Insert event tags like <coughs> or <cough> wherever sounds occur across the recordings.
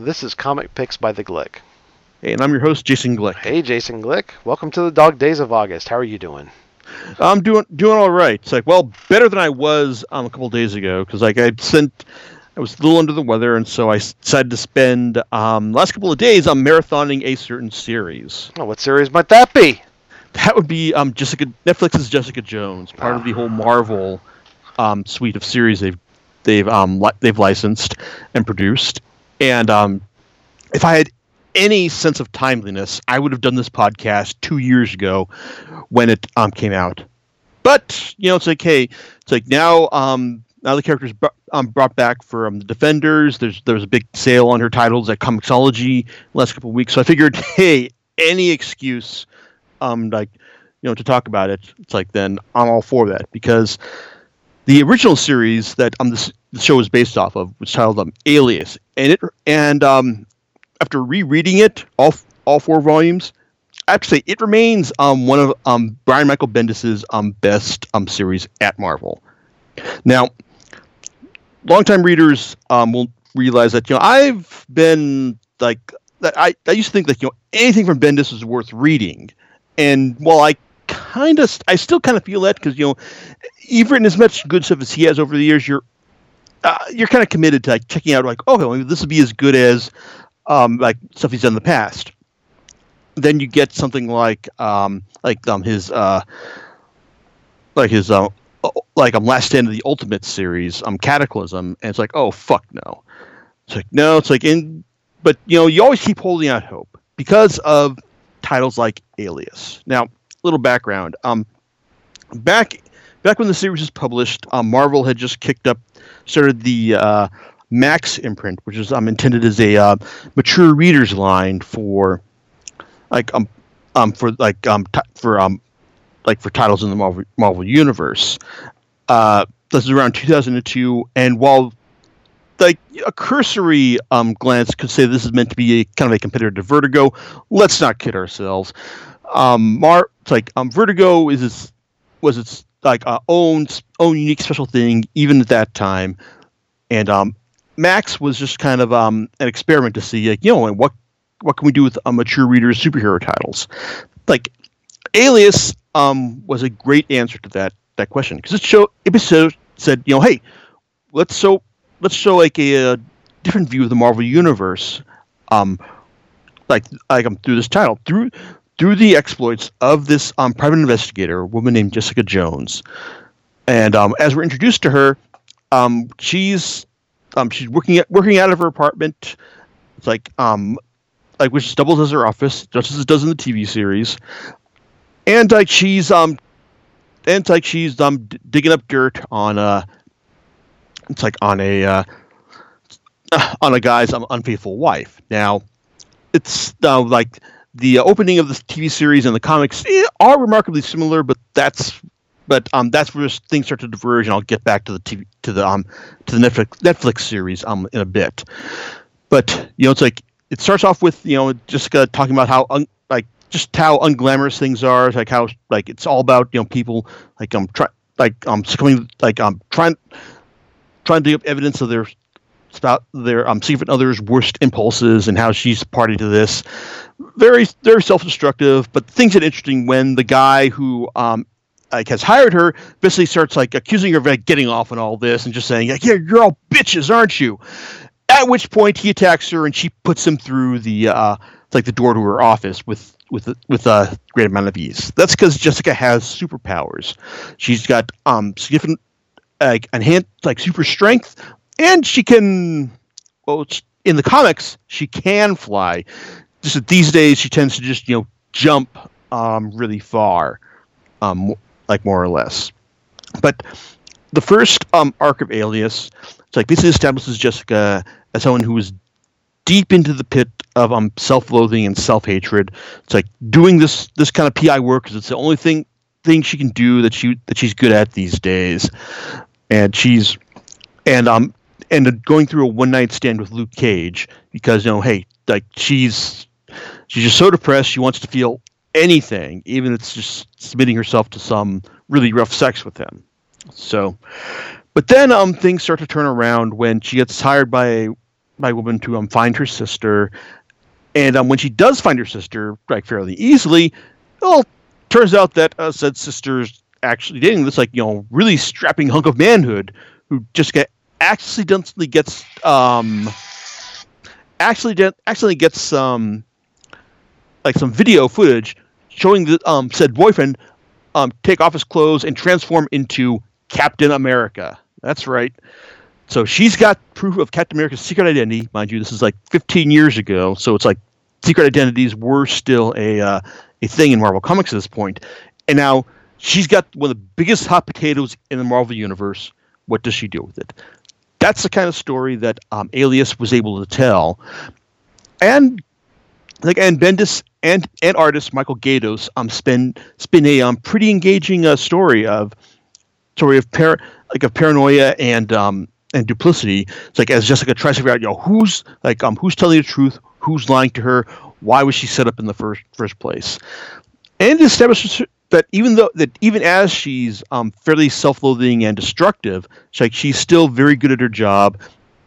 This is Comic Picks by the Glick. Hey, and I'm your host, Jason Glick. Hey, Jason Glick. Welcome to the Dog Days of August. How are you doing? I'm doing doing all right. It's like, well, better than I was um, a couple days ago because like I sent, I was a little under the weather, and so I decided to spend um, last couple of days on marathoning a certain series. Oh, what series might that be? That would be um, Jessica Netflix's Jessica Jones, part of the whole Marvel um, suite of series they've they've um, li- they've licensed and produced. And um, if I had any sense of timeliness, I would have done this podcast two years ago when it um, came out. But you know, it's like, hey, it's like now, um, now the character's br- um, brought back for um, the Defenders. There's there was a big sale on her titles at Comixology last couple of weeks, so I figured, <laughs> hey, any excuse, um, like you know, to talk about it, it's like then I'm all for that because the original series that um this the show is based off of was titled um, Alias, and it and um after rereading it all all four volumes, I have to say it remains um one of um Brian Michael Bendis's um best um series at Marvel. Now, longtime readers um will realize that you know I've been like that I, I used to think that you know anything from Bendis was worth reading, and while I kind of I still kind of feel that because you know you've written as much good stuff as he has over the years, you're uh, you're kind of committed to like checking out like okay, well, this will be as good as um, like stuff he's done in the past. Then you get something like um, like um, his uh, like his uh, like um, last stand of the Ultimate series, um, Cataclysm, and it's like oh fuck no, it's like no, it's like in but you know you always keep holding out hope because of titles like Alias. Now, little background. Um, back back when the series was published, um, Marvel had just kicked up, started the uh, Max imprint, which is um, intended as a uh, mature readers line for like um um for like um t- for um like for titles in the Marvel Marvel universe. Uh, this is around 2002, and while like a cursory um, glance could say this is meant to be a kind of a competitor to Vertigo. Let's not kid ourselves. Um, Mar, it's like um, Vertigo is its was its like uh, own own unique special thing even at that time, and um, Max was just kind of um, an experiment to see like you know what what can we do with a mature readers superhero titles, like Alias um, was a great answer to that that question. Because it showed episode said you know hey let's so let's show like a, a different view of the Marvel universe, um, like like um, through this title. Through through the exploits of this um, private investigator, a woman named Jessica Jones, and um, as we're introduced to her, um, she's um, she's working at, working out of her apartment. It's like um, like which doubles as her office, just as it does in the TV series, and like she's um, and like she's um d- digging up dirt on a, it's like on a uh, on a guy's um, unfaithful wife. Now, it's uh, like the opening of the TV series and the comics eh, are remarkably similar, but that's but um that's where things start to diverge, and I'll get back to the TV to the um to the Netflix Netflix series um in a bit. But you know, it's like it starts off with you know uh, talking about how un, like just how unglamorous things are, like how like it's all about you know people like um try like um succumbing like um trying trying to dig evidence of their about their um, significant other's worst impulses and how she's party to this. Very, very self-destructive. But things get interesting when the guy who um, like has hired her basically starts like accusing her of like, getting off on all this and just saying, like, "Yeah, you're all bitches, aren't you?" At which point he attacks her and she puts him through the uh, like the door to her office with with with a great amount of ease. That's because Jessica has superpowers. She's got um significant like enhanced like super strength, and she can. Well, in the comics, she can fly. Just these days, she tends to just you know jump um, really far, um, like more or less. But the first um, arc of Alias, it's like basically establishes Jessica as someone who is deep into the pit of um, self-loathing and self-hatred. It's like doing this this kind of PI work because it's the only thing thing she can do that she that she's good at these days and she's and um and going through a one night stand with Luke Cage because you know hey like she's she's just so depressed she wants to feel anything even if it's just submitting herself to some really rough sex with him. So but then um things start to turn around when she gets hired by a by a woman to um, find her sister, and um, when she does find her sister, like fairly easily, well, turns out that uh, said sister's actually dating this like you know really strapping hunk of manhood who just get accidentally gets um accidentally gets some like some video footage showing the um said boyfriend um take off his clothes and transform into Captain America. That's right. So she's got proof of Captain America's secret identity, mind you. This is like 15 years ago, so it's like secret identities were still a uh, a thing in Marvel Comics at this point, and now she's got one of the biggest hot potatoes in the Marvel universe. What does she do with it? That's the kind of story that um, Alias was able to tell, and like and Bendis and and artist Michael Gaydos um spin spin a um pretty engaging uh, story of story of par- like of paranoia and um and duplicity. It's like as Jessica tries to figure out, you know, who's like um who's telling the truth, who's lying to her, why was she set up in the first first place, and establishes that even though that even as she's um fairly self-loathing and destructive, it's like she's still very good at her job.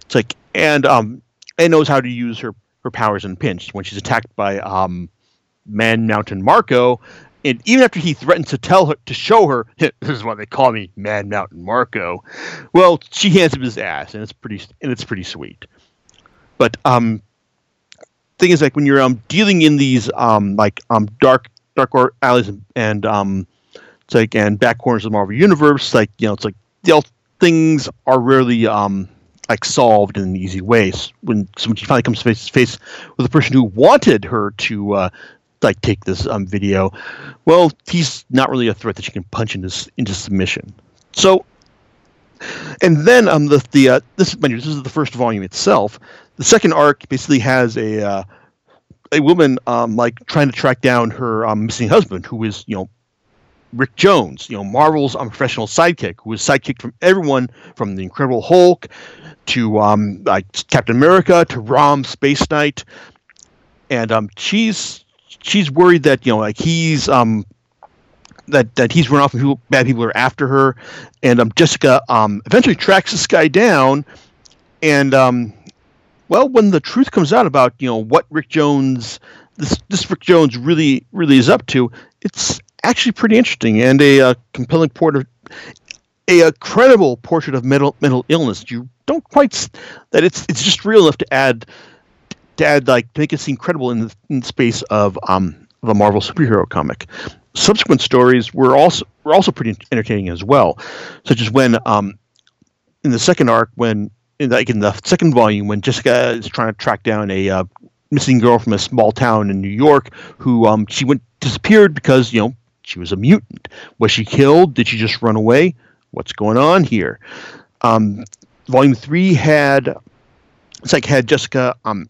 It's like and um and knows how to use her her powers in pinch when she's attacked by um Man Mountain Marko. and even after he threatens to tell her to show her <laughs> this is why they call me Mad Mountain Marko. well, she hands him his ass, and it's pretty and it's pretty sweet. But um, thing is like when you're um dealing in these um like um dark dark or alleys and, and um it's like and back corners of the Marvel universe, like you know it's like you things are rarely um like solved in easy ways when somebody finally comes face to face with a person who wanted her to uh, like take this um, video, well, he's not really a threat that she can punch into into submission. So, and then um the the uh, this this is the first volume itself. The second arc basically has a uh, a woman um like trying to track down her um, missing husband, who is you know Rick Jones, you know Marvel's um, professional sidekick, who is sidekicked from everyone from the Incredible Hulk to um like Captain America to Rom Space Knight, and um she's she's worried that you know like he's um that that he's run off and people, bad people are after her, and um Jessica um eventually tracks this guy down, and um well when the truth comes out about you know what Rick Jones this this Rick Jones really really is up to, it's actually pretty interesting and a uh, compelling portrait a, a, credible portrait of mental mental illness. You don't quite that it's it's just real enough to add to add like to make it seem credible in the, in the space of um of a Marvel superhero comic. Subsequent stories were also were also pretty entertaining as well, such as when um in the second arc when in like in the second volume when Jessica is trying to track down a uh, missing girl from a small town in New York who um she went disappeared because you know she was a mutant. Was she killed? Did she just run away? What's going on here? Um, volume three had it's like had Jessica um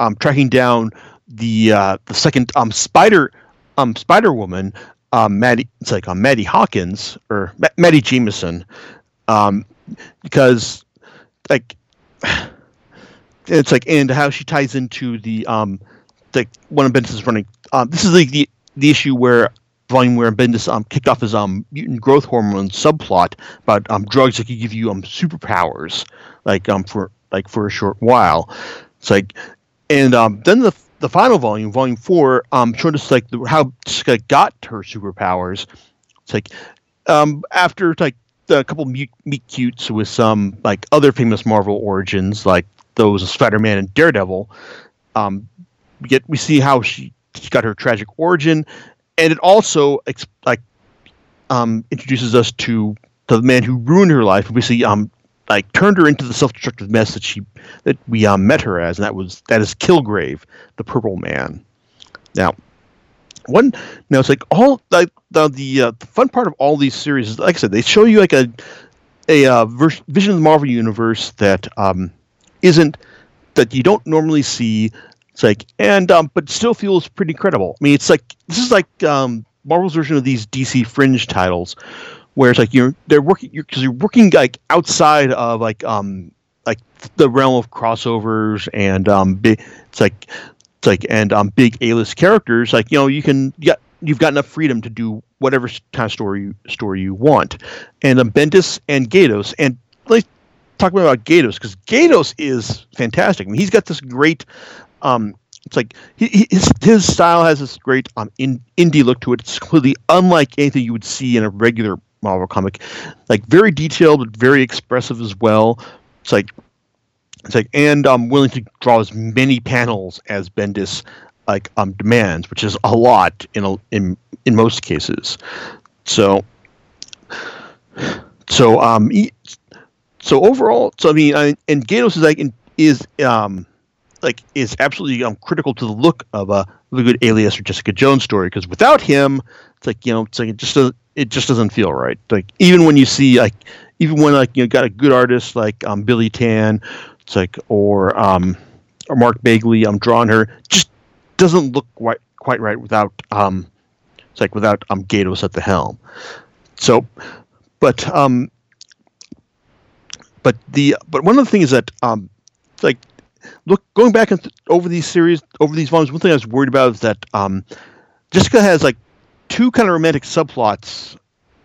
um, tracking down the uh, the second um, Spider um, Spider Woman, um, Maddie. It's like um, Maddie Hawkins or Ma- Maddie Jameson, um, because like <sighs> it's like and how she ties into the um like one of Bendis running. Um, this is like the the issue where volume where Bendis um kicked off his um mutant growth hormone subplot about um drugs that could give you um superpowers like um for like for a short while. It's like and um, then the the final volume, volume four, um, showed us like the, how Jessica got her superpowers. It's like um, after like a couple meet, meet cutes with some like other famous Marvel origins, like those of Spider Man and Daredevil. Um, we get we see how she, she got her tragic origin, and it also like um, introduces us to the man who ruined her life. We see um, like turned her into the self-destructive mess that she that we um, met her as, and that was that is Kilgrave, the Purple Man. Now, one now it's like all the the the, uh, the fun part of all these series is like I said, they show you like a a uh, vers- vision of the Marvel universe that um, isn't that you don't normally see. It's like and um, but still feels pretty credible. I mean, it's like this is like um, Marvel's version of these DC Fringe titles, where it's like you're they're working because you're, you're, working like outside of like um like the realm of crossovers and um it's like it's like and um big A-list characters like you know you can yeah you've got enough freedom to do whatever kind of story story you want and um, Bendis and Gaydos and like talk about Gaydos because Gaydos is fantastic. I mean, he's got this great. Um, it's like he, his his style has this great um in, indie look to it. It's completely unlike anything you would see in a regular Marvel comic. Like very detailed, but very expressive as well. It's like it's like and I'm willing to draw as many panels as Bendis like um demands, which is a lot in a, in in most cases. So so um he, so overall, so I mean, I, and Gaydos is like is um like is absolutely um, critical to the look of a the good Alias or Jessica Jones story because without him, it's like you know, it's like it just doesn't it just doesn't feel right. Like even when you see like even when like you know got a good artist like um, Billy Tan, it's like or um or Mark Bagley, I'm drawing her. Just doesn't look quite quite right without um it's like without um Gaydos at the helm. So, but um but the but one of the things that um like look going back th- over these series over these volumes one thing i was worried about is that um jessica has like two kind of romantic subplots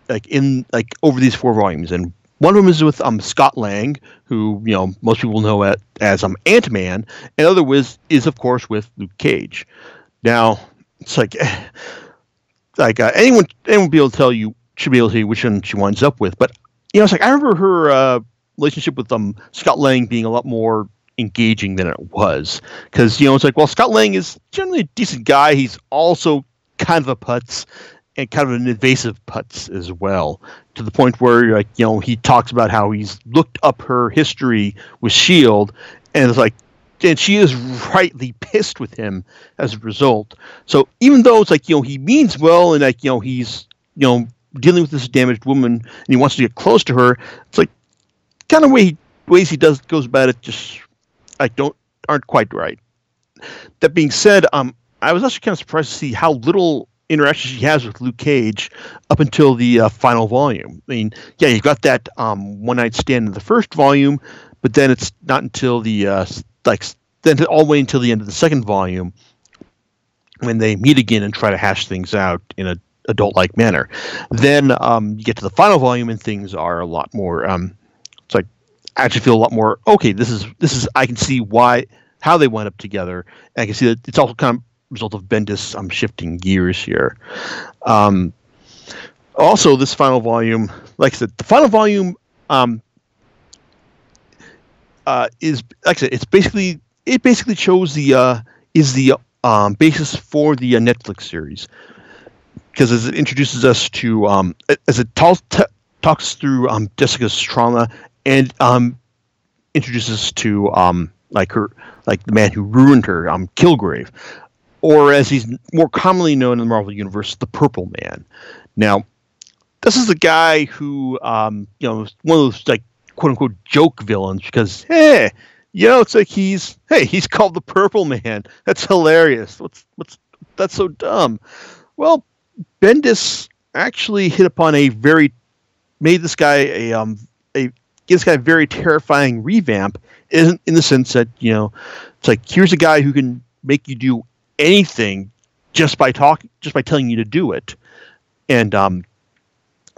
like in like over these four volumes. And one of them is with um scott lang who you know most people know at, as um ant-man and the other was is of course with luke cage. Now it's like <sighs> like uh, anyone anyone be able to tell you should be able to tell you which one she winds up with. But you know it's like i remember her uh relationship with um Scott Lang being a lot more engaging than it was. Because you know it's like well Scott Lang is generally a decent guy. He's also kind of a putz and kind of an invasive putz as well to the point where like you know he talks about how he's looked up her history with Shield and it's like and she is rightly pissed with him as a result so even though it's like you know he means well and like you know he's you know dealing with this damaged woman and he wants to get close to her it's like kind of way ways he does goes about it just I don't aren't quite right. That being said, um, I was actually kind of surprised to see how little interaction she has with Luke Cage up until the uh, final volume. I mean, yeah, you've got that um, one night stand in the first volume, but then it's not until the uh, like then all the way until the end of the second volume when they meet again and try to hash things out in a adult like manner. Then um, you get to the final volume and things are a lot more um, it's like I actually feel a lot more okay. This is this is I can see why how they went up together. And I can see that it's also kind of result of Bendis I'm shifting gears here. Um, also, this final volume, like I said, the final volume um, uh, is like I said, it's basically it basically shows the uh, is the um, basis for the uh, Netflix series because as it introduces us to um, as it t- talks through um, Jessica's trauma and um, introduces us to um, like her, like the man who ruined her, um, Kilgrave, or as he's more commonly known in the Marvel universe, the Purple Man. Now, this is a guy who, um, you know, one of those like quote unquote joke villains because, hey, you know, it's like he's, hey, he's called the Purple Man. That's hilarious. What's, what's, that's so dumb. Well, Bendis actually hit upon a very, made this guy a, um, a gives kind of very terrifying revamp isn't in the sense that you know it's like here's a guy who can make you do anything just by talking just by telling you to do it. And um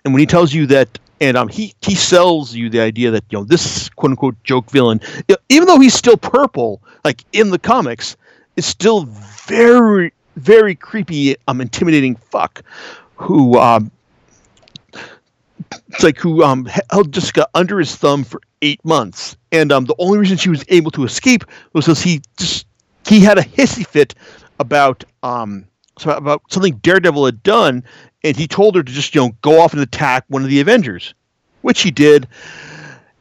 and when he tells you that and um he he sells you the idea that you know this quote unquote joke villain even though he's still purple like in the comics is still very very creepy um intimidating fuck who um it's like who um, held Jessica under his thumb for eight months, and um, the only reason she was able to escape was because he just he had a hissy fit about um about something Daredevil had done, and he told her to just you know go off and attack one of the Avengers, which he did,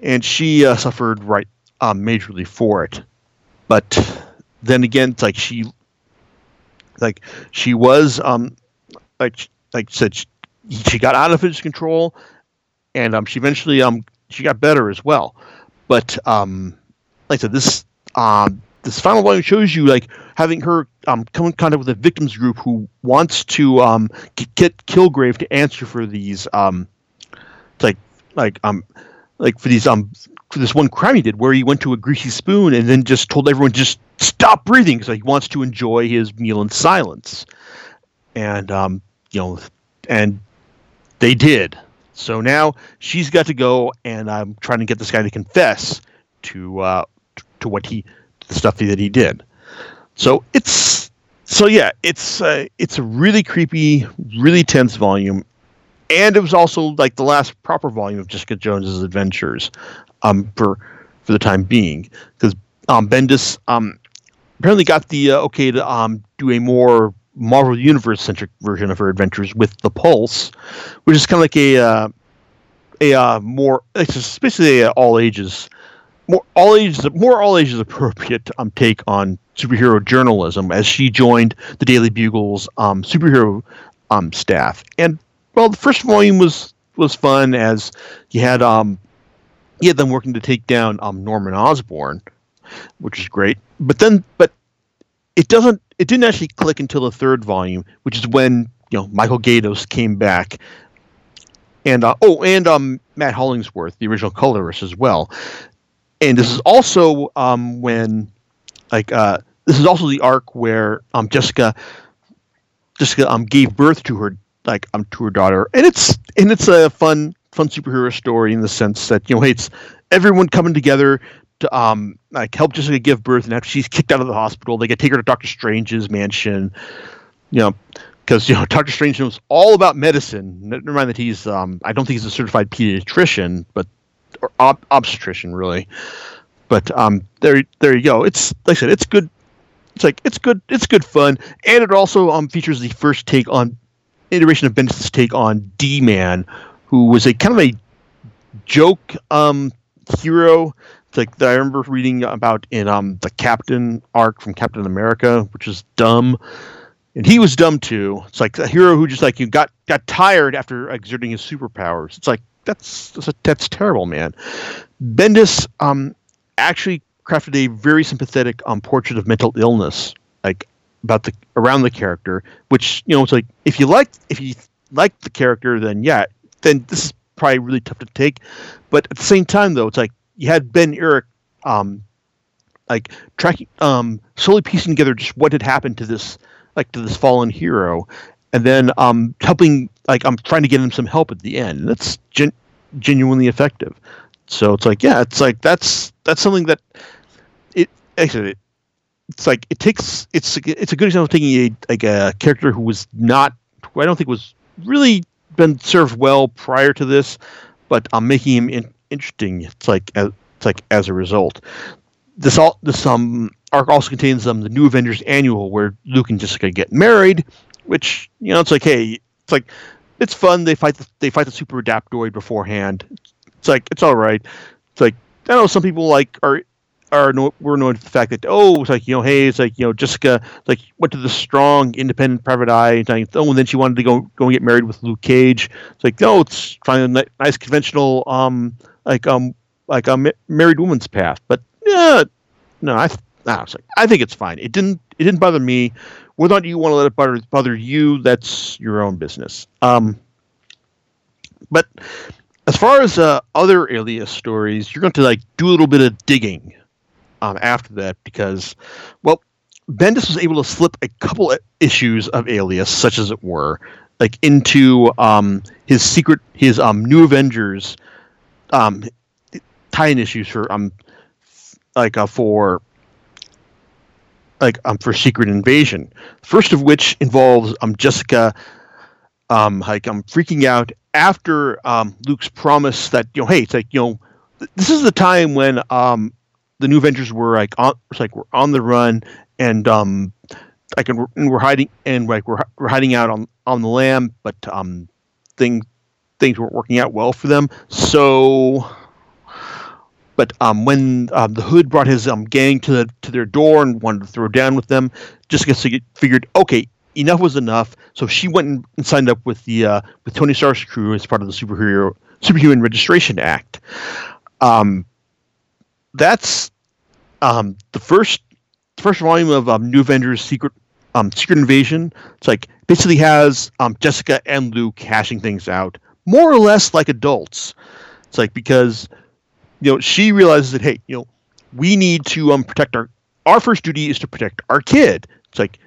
and she uh, suffered right um, majorly for it. But then again, it's like she like she was um like like said she, she got out of his control and um, she eventually um, she got better as well. But um, like I said, this um, this final volume shows you like having her um, come in contact with a victims group who wants to um, get Kilgrave to answer for these um, like like um like for these um for this one crime he did where he went to a greasy spoon and then just told everyone just stop breathing because he wants to enjoy his meal in silence. And um you know and they did. So now she's got to go, and I'm trying to get this guy to confess to uh, to what he the stuff that he did. So it's so yeah, it's uh, it's a really creepy, really tense volume, and it was also like the last proper volume of Jessica Jones's adventures, um, for for the time being, because um, Bendis um apparently got the uh, okay to um do a more Marvel Universe centric version of her adventures with the Pulse, which is kind of like a uh, a uh, more it's basically all ages more all ages more all ages appropriate um, take on superhero journalism as she joined the Daily Bugle's um, superhero um, staff. And well, the first volume was was fun as you had um you had them working to take down um, Norman Osborn, which is great. But then, but it doesn't it didn't actually click until the third volume, which is when you know Michael Gaydos came back, and uh, oh, and um, Matt Hollingsworth, the original colorist as well. And this is also um, when, like, uh, this is also the arc where um, Jessica, Jessica um, gave birth to her like um to her daughter, and it's and it's a fun fun superhero story in the sense that you know it's everyone coming together to um like help Jessica give birth, and after she's kicked out of the hospital, they get take her to Doctor Strange's mansion. You know, because you know <laughs> Doctor Strange knows all about medicine. Never mind that he's um I don't think he's a certified pediatrician, but or ob- obstetrician really. But um there there you go. It's like I said, it's good. It's like it's good. It's good fun, and it also um features the first take on iteration of Bendis' take on D Man, who was a kind of a joke um hero like that I remember reading about in um the Captain arc from Captain America, which is dumb, and he was dumb too. It's like a hero who just like you got got tired after exerting his superpowers. It's like that's that's, terrible, man. Bendis um actually crafted a very sympathetic um portrait of mental illness, like about the around the character, which you know it's like if you like if you like the character, then yeah, then this is probably really tough to take. But at the same time, though, it's like you had Ben Urich, um, like tracking, um, slowly piecing together just what had happened to this, like to this fallen hero, and then um, helping, like I'm trying to get him some help at the end. That's gen- genuinely effective. So it's like, yeah, it's like that's that's something that it actually it's like it takes it's it's a good example of taking a like a character who was not who I don't think was really been served well prior to this, but I'm making him in, interesting. It's like as, it's like as a result. This all this um arc also contains um the New Avengers annual where Luke and Jessica get married, which you know it's like hey it's like it's fun. They fight the, they fight the super adaptoid beforehand. It's like it's all right. It's like I know some people like are are no, we're annoyed with the fact that oh it's like you know hey it's like you know Jessica like went to the strong independent private eye and oh and then she wanted to go go and get married with Luke Cage. It's like no it's trying a nice conventional um like um like a married woman's path. But yeah, no, I I, like, I think it's fine. It didn't it didn't bother me. Whether or not you want to let it bother bother you, that's your own business. Um, but as far as uh, other Alias stories, you're going to like do a little bit of digging um, after that because, well, Bendis was able to slip a couple of issues of Alias, such as it were, like into um, his secret, his um, New Avengers um, tie-in issues for um like uh, for like um for Secret Invasion. First of which involves um Jessica um like I'm um, freaking out after um Luke's promise that you know hey it's like you know th- this is the time when um the New Avengers were like on like we're on the run and um like and we're, and we're hiding and like we're we're hiding out on on the lam but um things things weren't working out well for them so but um, when um, the Hood brought his um, gang to the, to their door and wanted to throw down with them, Jessica figured, okay, enough was enough. So she went and signed up with the uh, with Tony Stark's crew as part of the superhero Superhuman Registration Act. Um, that's um, the first first volume of um, New Avengers Secret um, Secret Invasion. It's like basically has um, Jessica and Luke hashing things out more or less like adults. It's like because you know, she realizes that hey, you know, we need to um protect our our first duty is to protect our kid. It's like,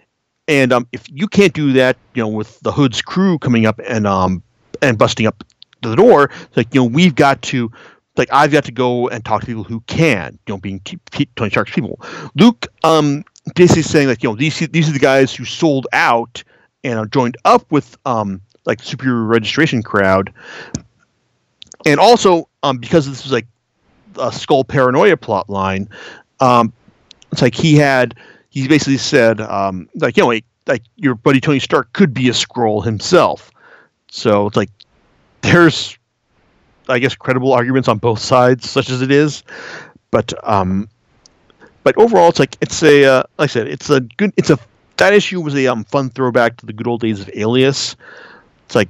and um, if you can't do that, you know, with the Hood's crew coming up and um and busting up the door. It's like you know we've got to like I've got to go and talk to people who can, you know, being Tony Stark's people. Luke um basically saying like you know these these are the guys who sold out and are joined up with um like superior registration crowd, and also um because this was like a Skrull paranoia plot line, um it's like he had he basically said um like you know like, like your buddy Tony Stark could be a Skrull himself, so it's like there's I guess credible arguments on both sides, such as it is. But um, but overall, it's like it's a uh, like I said, it's a good. It's a that issue was a um, fun throwback to the good old days of Alias. It's like,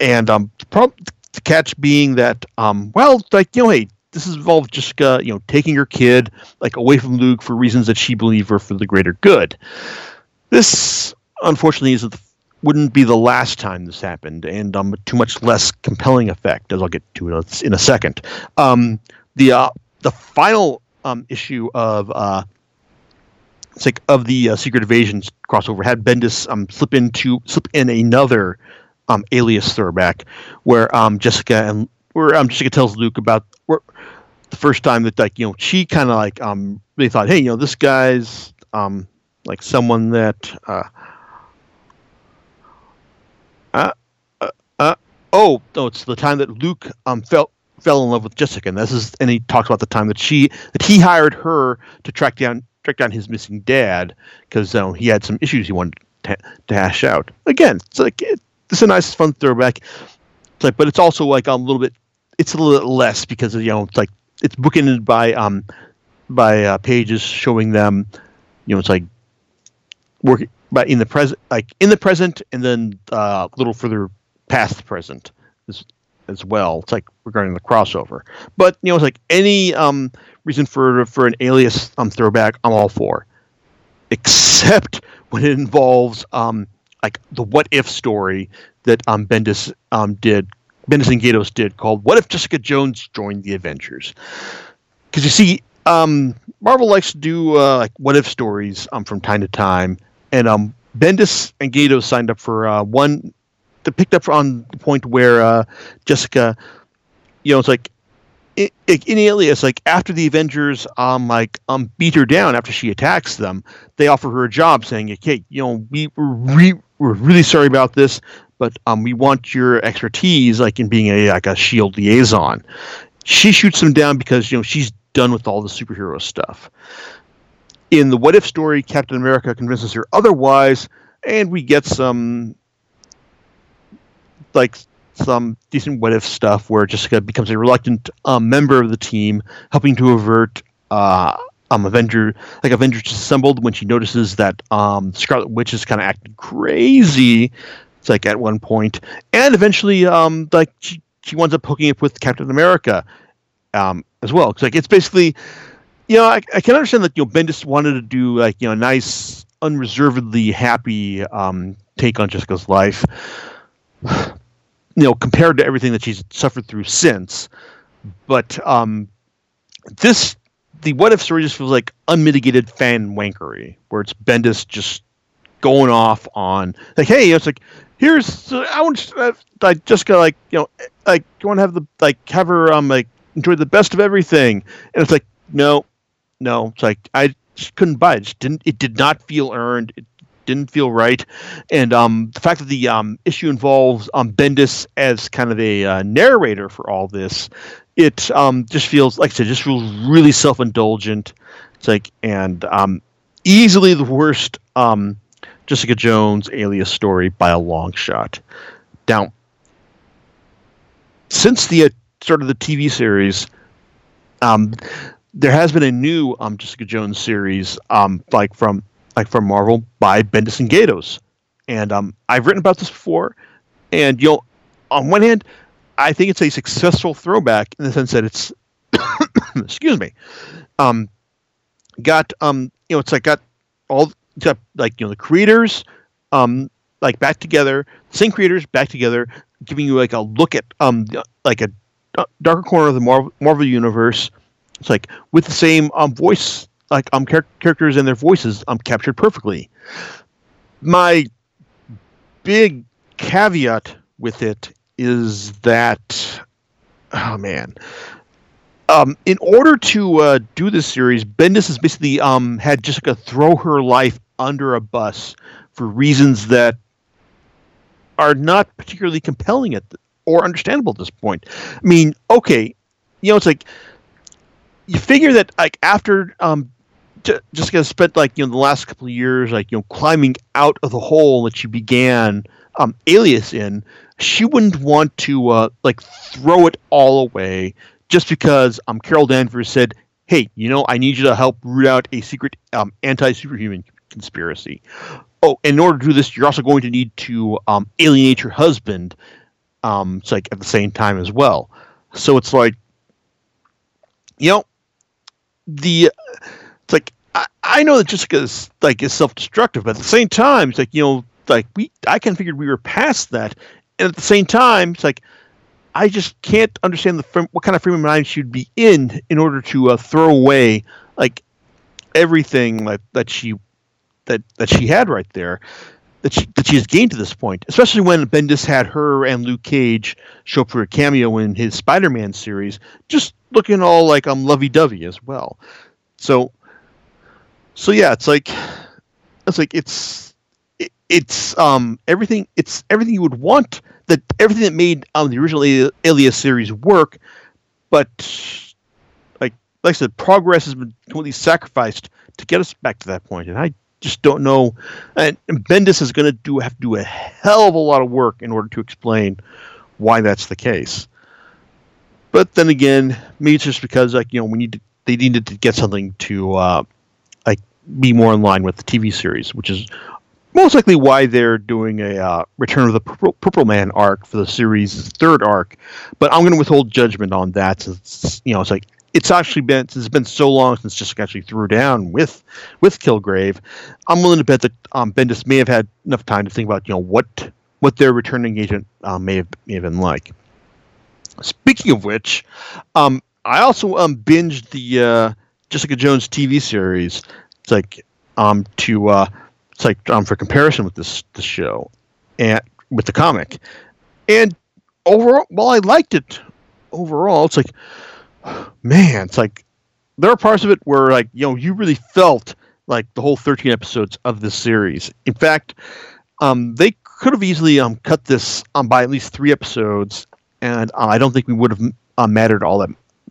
and um, the, problem, the catch being that um, well, like you know, hey, this is involved Jessica, you know, taking her kid like away from Luke for reasons that she believed were for the greater good. This unfortunately isn't the wouldn't be the last time this happened, and um, too much less compelling effect, as I'll get to in a second. Um, the uh, the final um, issue of uh, like of the uh, Secret Invasions crossover had Bendis um, slip into slip in another um, Alias throwback, where um, Jessica and where um, Jessica tells Luke about where the first time that like you know she kind of like um they thought, hey, you know this guy's um like someone that uh, uh, uh, uh, oh, no it's the time that Luke um fell fell in love with Jessica, and this is, and he talks about the time that she that he hired her to track down track down his missing dad because um, he had some issues he wanted to, hash out. Again, it's like it, it's a nice, fun throwback. It's like, but it's also like a little bit. It's a little bit less because you know, it's like it's bookended by um by uh, pages showing them, you know, it's like working but in the present, like in the present, and then uh, a little further past the present as, as well. It's like regarding the crossover. But you know, it's like any um, reason for for an alias um, throwback, I'm all for, except when it involves um, like the what if story that um, Bendis um, did. Bendis and Gaydos did called "What If Jessica Jones Joined the Avengers?" Because you see, um, Marvel likes to do uh, like what if stories um, from time to time, and um, Bendis and Gaydos signed up for uh, one. They picked up on the point where uh, Jessica, you know, it's like in, in Alias, like after the Avengers, um, like um, beat her down after she attacks them, they offer her a job, saying, "Okay, you know, we re- we're really sorry about this, but um, we want your expertise, like in being a like a Shield liaison." She shoots him down because you know she's done with all the superhero stuff in the what if story, Captain America convinces her otherwise, and we get some like some decent what if stuff where Jessica becomes a reluctant um, member of the team, helping to avert uh, um Avenger like Avengers assembled when she notices that um, Scarlet Witch is kind of acting crazy. It's like at one point, and eventually, um, like she she winds up hooking up with Captain America, um, as well. It's like it's basically you know, I, I can understand that you know Bendis wanted to do like you know a nice, unreservedly happy um, take on Jessica's life. <sighs> You know, compared to everything that she's suffered through since, but um, this the what if story just feels like unmitigated fan wankery, where it's Bendis just going off on like, hey, you know, it's like here's I want uh, like Jessica like you know like you want to have the like her um like enjoy the best of everything, and it's like no, no, it's like I just couldn't buy it. it just didn't it did not feel earned. It didn't feel right, and um, the fact that the um, issue involves um, Bendis as kind of a uh, narrator for all this, it um, just feels like I said, just feels really self indulgent. It's like and um, easily the worst um, Jessica Jones alias story by a long shot. Now, since the uh, start of the TV series, um, there has been a new um, Jessica Jones series, um, like from like from Marvel by Bendis and Gaydos, and um, I've written about this before, and you know, on one hand, I think it's a successful throwback in the sense that it's, <coughs> excuse me, um, got um, you know, it's like got all like you know the creators, um, like back together, same creators back together, giving you like a look at um, like a darker corner of the Marvel Marvel universe it's like with the same um, voice, like um char- characters and their voices um captured perfectly. My big caveat with it is that oh man. Um, in order to uh, do this series, Bendis has basically um, had Jessica throw her life under a bus for reasons that are not particularly compelling at the, or understandable at this point. I mean, okay, you know, it's like you figure that like after um, J- Jessica spent like you know the last couple of years like you know climbing out of the hole that she began um, Alias in, she wouldn't want to uh, like throw it all away just because um, Carol Danvers said, "Hey, you know, I need you to help root out a secret um, anti-superhuman conspiracy. Oh, in order to do this, you're also going to need to um, alienate your husband. Um, it's like at the same time as well. So it's like, you know, the it's like I, I know that Jessica is like is self-destructive, but at the same time, it's like you know, like we I kind of figured we were past that, and at the same time, it's like I just can't understand the frame, what kind of frame of mind she'd be in in order to uh, throw away like everything that, that she that that she had right there that she, that she has gained to this point, especially when Bendis had her and Luke Cage show up for a cameo in his Spider-Man series, just looking all like um lovey-dovey as well. So, so yeah, it's like it's like it's it, it's um everything it's everything you would want that everything that made um the original Alias series work, but like like I said, progress has been completely sacrificed to get us back to that point, and I just don't know. And, Bendis is going to do have to do a hell of a lot of work in order to explain why that's the case. But then again, maybe it's just because like you know we need to, they needed to get something to uh, like be more in line with the TV series, which is most likely why they're doing a uh, Return of the Purple, Purple, Man arc for the series' third arc. But I'm going to withhold judgment on that since you know it's like it's actually been it's been so long since Jessica actually threw down with with Kilgrave. I'm willing to bet that um, Bendis may have had enough time to think about you know what what their returning agent uh, may have may have been like. Speaking of which, um, I also um, binged the uh, Jessica Jones TV series. It's like um, to uh, it's like um, for comparison with this this show and with the comic, and overall, while I liked it overall, it's like <gasps> man, it's like there are parts of it where like you know you really felt like the whole 13 episodes of this series. In fact, um, they could have easily um, cut this um, by at least three episodes, and uh, I don't think we would have uh, mattered all that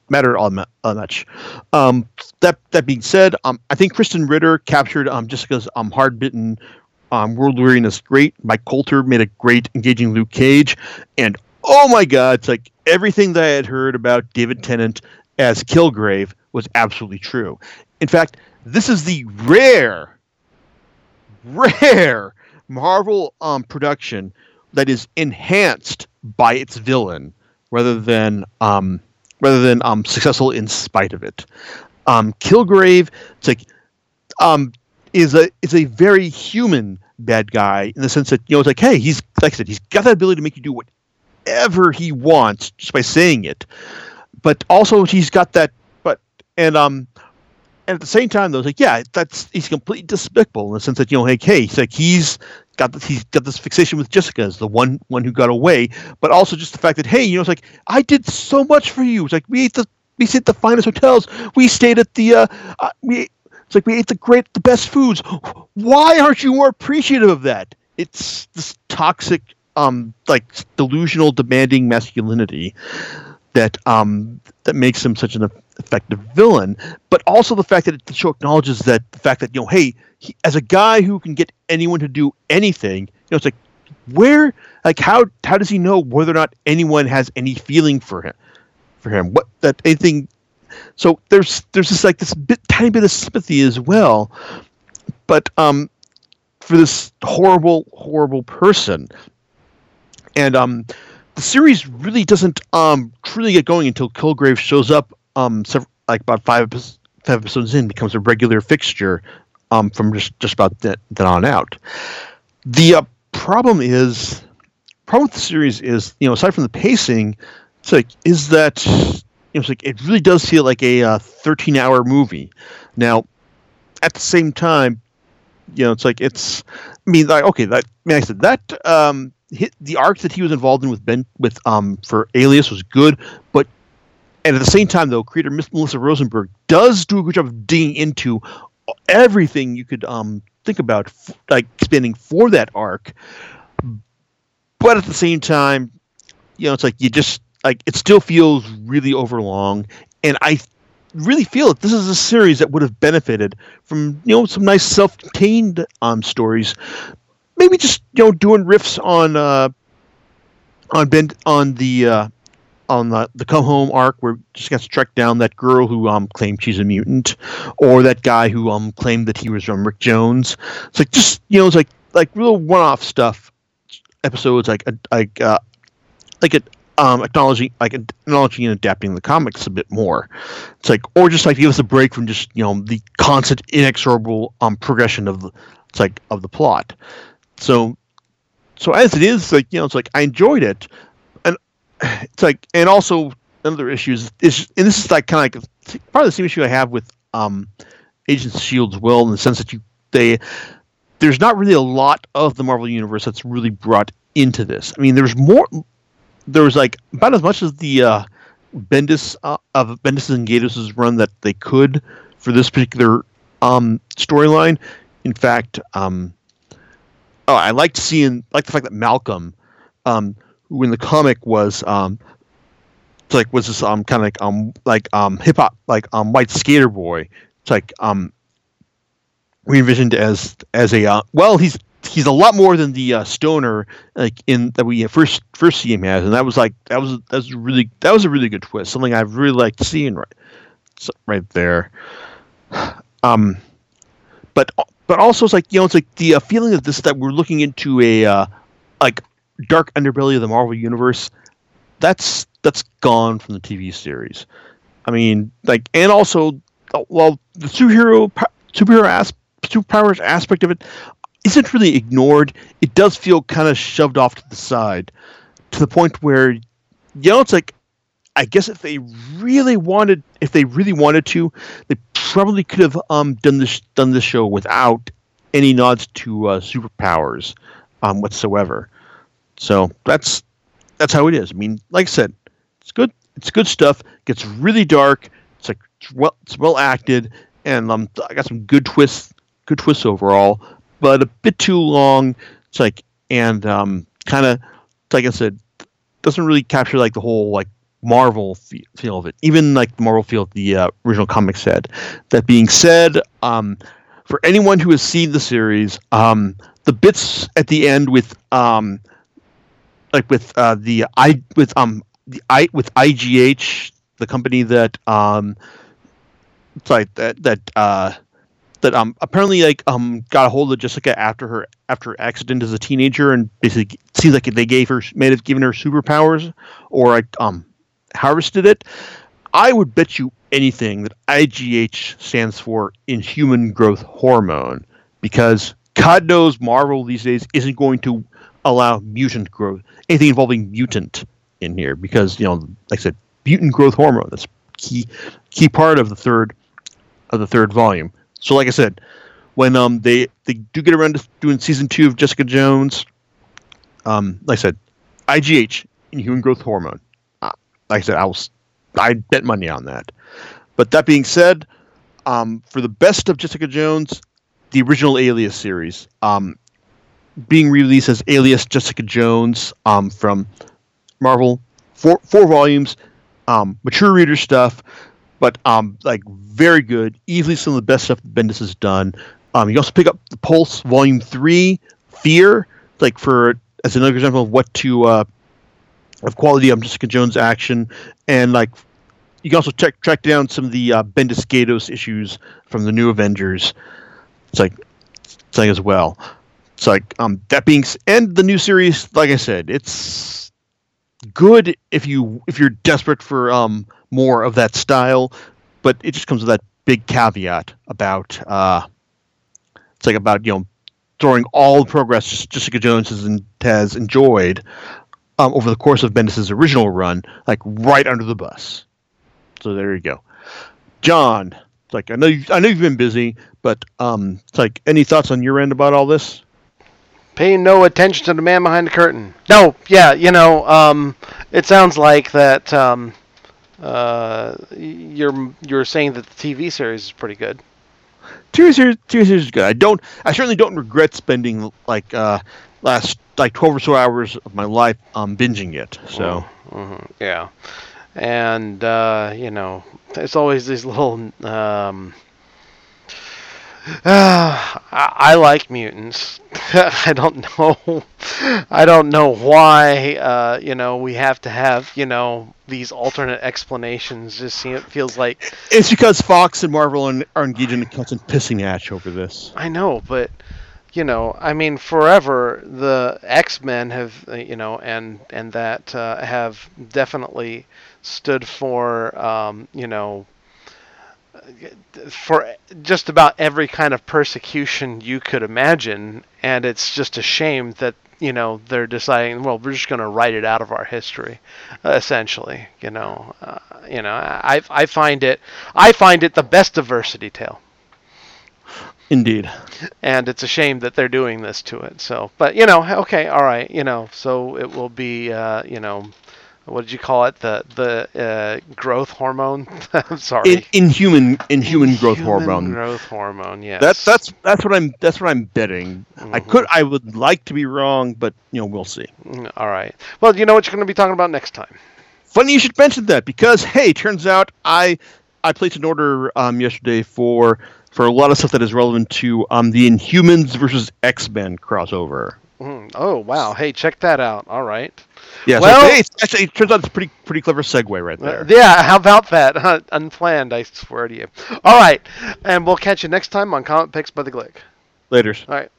mattered all that much. Um, that that being said, um, I think Krysten Ritter captured um, Jessica's um, hard bitten um, world weariness great. Mike Colter made a great engaging Luke Cage, and oh my god, it's like everything that I had heard about David Tennant as Kilgrave was absolutely true. In fact, this is the rare, rare Marvel um, production that is enhanced by its villain rather than um, rather than um, successful in spite of it. Um, Kilgrave, it's like um, is a is a very human bad guy in the sense that you know it's like hey he's like I said he's got that ability to make you do what whatever he wants just by saying it. But also he's got that but and um and at the same time though it's like yeah that's he's completely despicable in the sense that you know like hey he's like he's got this, he's got this fixation with Jessica as the one one who got away, but also just the fact that hey you know it's like I did so much for you. It's like we ate the we stayed at the finest hotels. We stayed at the uh, uh we it's like we ate the great the best foods. Why aren't you more appreciative of that? It's this toxic um like delusional demanding masculinity that um that makes him such an effective villain but also the fact that the show acknowledges that the fact that you know hey he, as a guy who can get anyone to do anything you know it's like where like how how does he know whether or not anyone has any feeling for him for him? What that anything so there's there's this like this bit tiny bit of sympathy as well but um for this horrible horrible person and um, the series really doesn't um, truly get going until Kilgrave shows up um, several, like about five, five episodes in, becomes a regular fixture um, from just, just about then, on out. The uh, problem is, problem with the series is, you know, aside from the pacing, it's like is that you know, it's like it really does feel like a uh, 13 hour movie. Now, at the same time, you know, it's like it's. I mean, like okay, that I mean, I said that um, hit, the arc that he was involved in with Ben with um for Alias was good, but and at the same time though, creator Miss Melissa Rosenberg does do a good job of digging into everything you could um think about f- like spinning for that arc. But at the same time, you know, it's like you just like it still feels really overlong, and I really feel that this is a series that would have benefited from you know some nice self-contained um stories maybe just you know doing riffs on uh on Ben on the uh on the, the come home arc where just gets to track down that girl who um claimed she's a mutant or that guy who um claimed that he was from Rick Jones. It's like just you know it's like like real one off stuff episodes like like uh like it um acknowledging like acknowledging and adapting the comics a bit more. It's like or just like give us a break from just you know the constant inexorable um progression of the it's like of the plot. So so as it is like you know it's like I enjoyed it and it's like and also another issue is, is and this is like kind of like part of the same issue I have with um Agents of Shield as in the sense that you they there's not really a lot of the Marvel universe that's really brought into this. I mean there's more there was like about as much as the uh Bendis uh, of Bendis and Gaydos' run that they could for this particular um storyline. In fact, um oh, I liked seeing like the fact that Malcolm, um, who in the comic was um, like was this um kind of like um like um hip hop like um white skater boy. It's like um re-envisioned as as a uh, well he's he's a lot more than the uh, stoner like in that we first first see him as and that was like that was that was really that was a really good twist something I've really liked seeing right right there <sighs> um but but also it's like you know it's like the uh, feeling of this that we're looking into a uh, like dark underbelly of the Marvel universe that's that's gone from the TV series. I mean, like, and also, well, the superhero superhero as, superpowers aspect of it isn't really ignored. It does feel kind of shoved off to the side, to the point where, you know, it's like, I guess if they really wanted, if they really wanted to, they probably could have um, done this done this show without any nods to uh, superpowers um, whatsoever. So that's that's how it is. I mean, like I said, it's good. It's good stuff. Gets really dark. It's like it's well, it's well acted, and um, I got some good twists, good twists overall, but a bit too long. It's like and um, kind of like I said, doesn't really capture like the whole like Marvel feel of it. Even like the Marvel feel the uh, original comic said. That being said, um, for anyone who has seen the series, um, the bits at the end with um, like with uh, the I with um the I with IGH, the company that um, sorry that that uh that um apparently like um got a hold of Jessica after her after her accident as a teenager and basically seems like they gave her may have given her superpowers or like um harvested it. I would bet you anything that IGH stands for Inhuman Growth Hormone because God knows Marvel these days isn't going to allow mutant growth, anything involving mutant in here because you know, like I said, mutant growth hormone. That's key key part of the third of the third volume. So, like I said, when um they they do get around to doing season two of Jessica Jones, um, like I said, IGH Inhuman Growth Hormone. Like I said, I was I bet money on that. But that being said, um, for the best of Jessica Jones, the original Alias series, um, being released as Alias Jessica Jones um, from Marvel, four four volumes, um, mature reader stuff, but um, like very good, easily some of the best stuff Bendis has done. Um, you also pick up the Pulse Volume Three, Fear, like for as another example of what to uh, of quality of Jessica Jones action, and like you can also check track down some of the uh, Bendis Gaydos issues from the New Avengers. It's like it's like as well. It's like um that being and the new series, like I said, it's good if you if you're desperate for um more of that style, but it just comes with that big caveat about uh it's like about you know throwing all the progress Jessica Jones has, has enjoyed um, over the course of Bendis's original run, like right under the bus. So there you go, John. It's like I know you, I know you've been busy, but um, it's like any thoughts on your end about all this? Pay no attention to the man behind the curtain. No, yeah, you know, um, it sounds like that. Um, uh, you're you're saying that the TV series is pretty good. TV series, TV series is good. I don't. I certainly don't regret spending like uh, last like twelve or so hours of my life um, binging it. So hmm yeah, and uh, you know, it's always these little. Um, <sighs> I, I like mutants. <laughs> I don't know. <laughs> I don't know why. Uh, you know, we have to have you know these alternate explanations. Just seem, it feels like it's because Fox and Marvel are, are engaged in a constant pissing match over this. I know, but you know, I mean, forever the X Men have, uh, you know, and and that uh, have definitely stood for, um, you know, for just about every kind of persecution you could imagine, and it's just a shame that you know they're deciding, well, we're just going to write it out of our history, uh, essentially. You know, uh, you know, I I find it I find it the best diversity tale Indeed. and it's a shame that they're doing this to it. So, but you know, okay, all right, you know, so it will be, uh, you know, what did you call it? The the uh, growth hormone. <laughs> I'm sorry. In, inhuman, inhuman growth Human hormone. Growth hormone. Yes. That's that's that's what I'm that's what I'm betting. I Mhm. could I would like to be wrong, but you know we'll see. Mm, all right. Well, you know what you're going to be talking about next time. Funny you should mention that because hey, turns out I I placed an order um, yesterday for for a lot of stuff that is relevant to um, the Inhumans versus X Men crossover. Mm, Oh wow! Hey, check that out. All right. Yeah, Well- so, hey, actually it turns out it's a pretty pretty clever segue right Uh, there. yeah. How about that? <laughs> Unplanned. I swear to you. All right, and we'll catch you next time on Comic Picks by the Glick. Later. All right.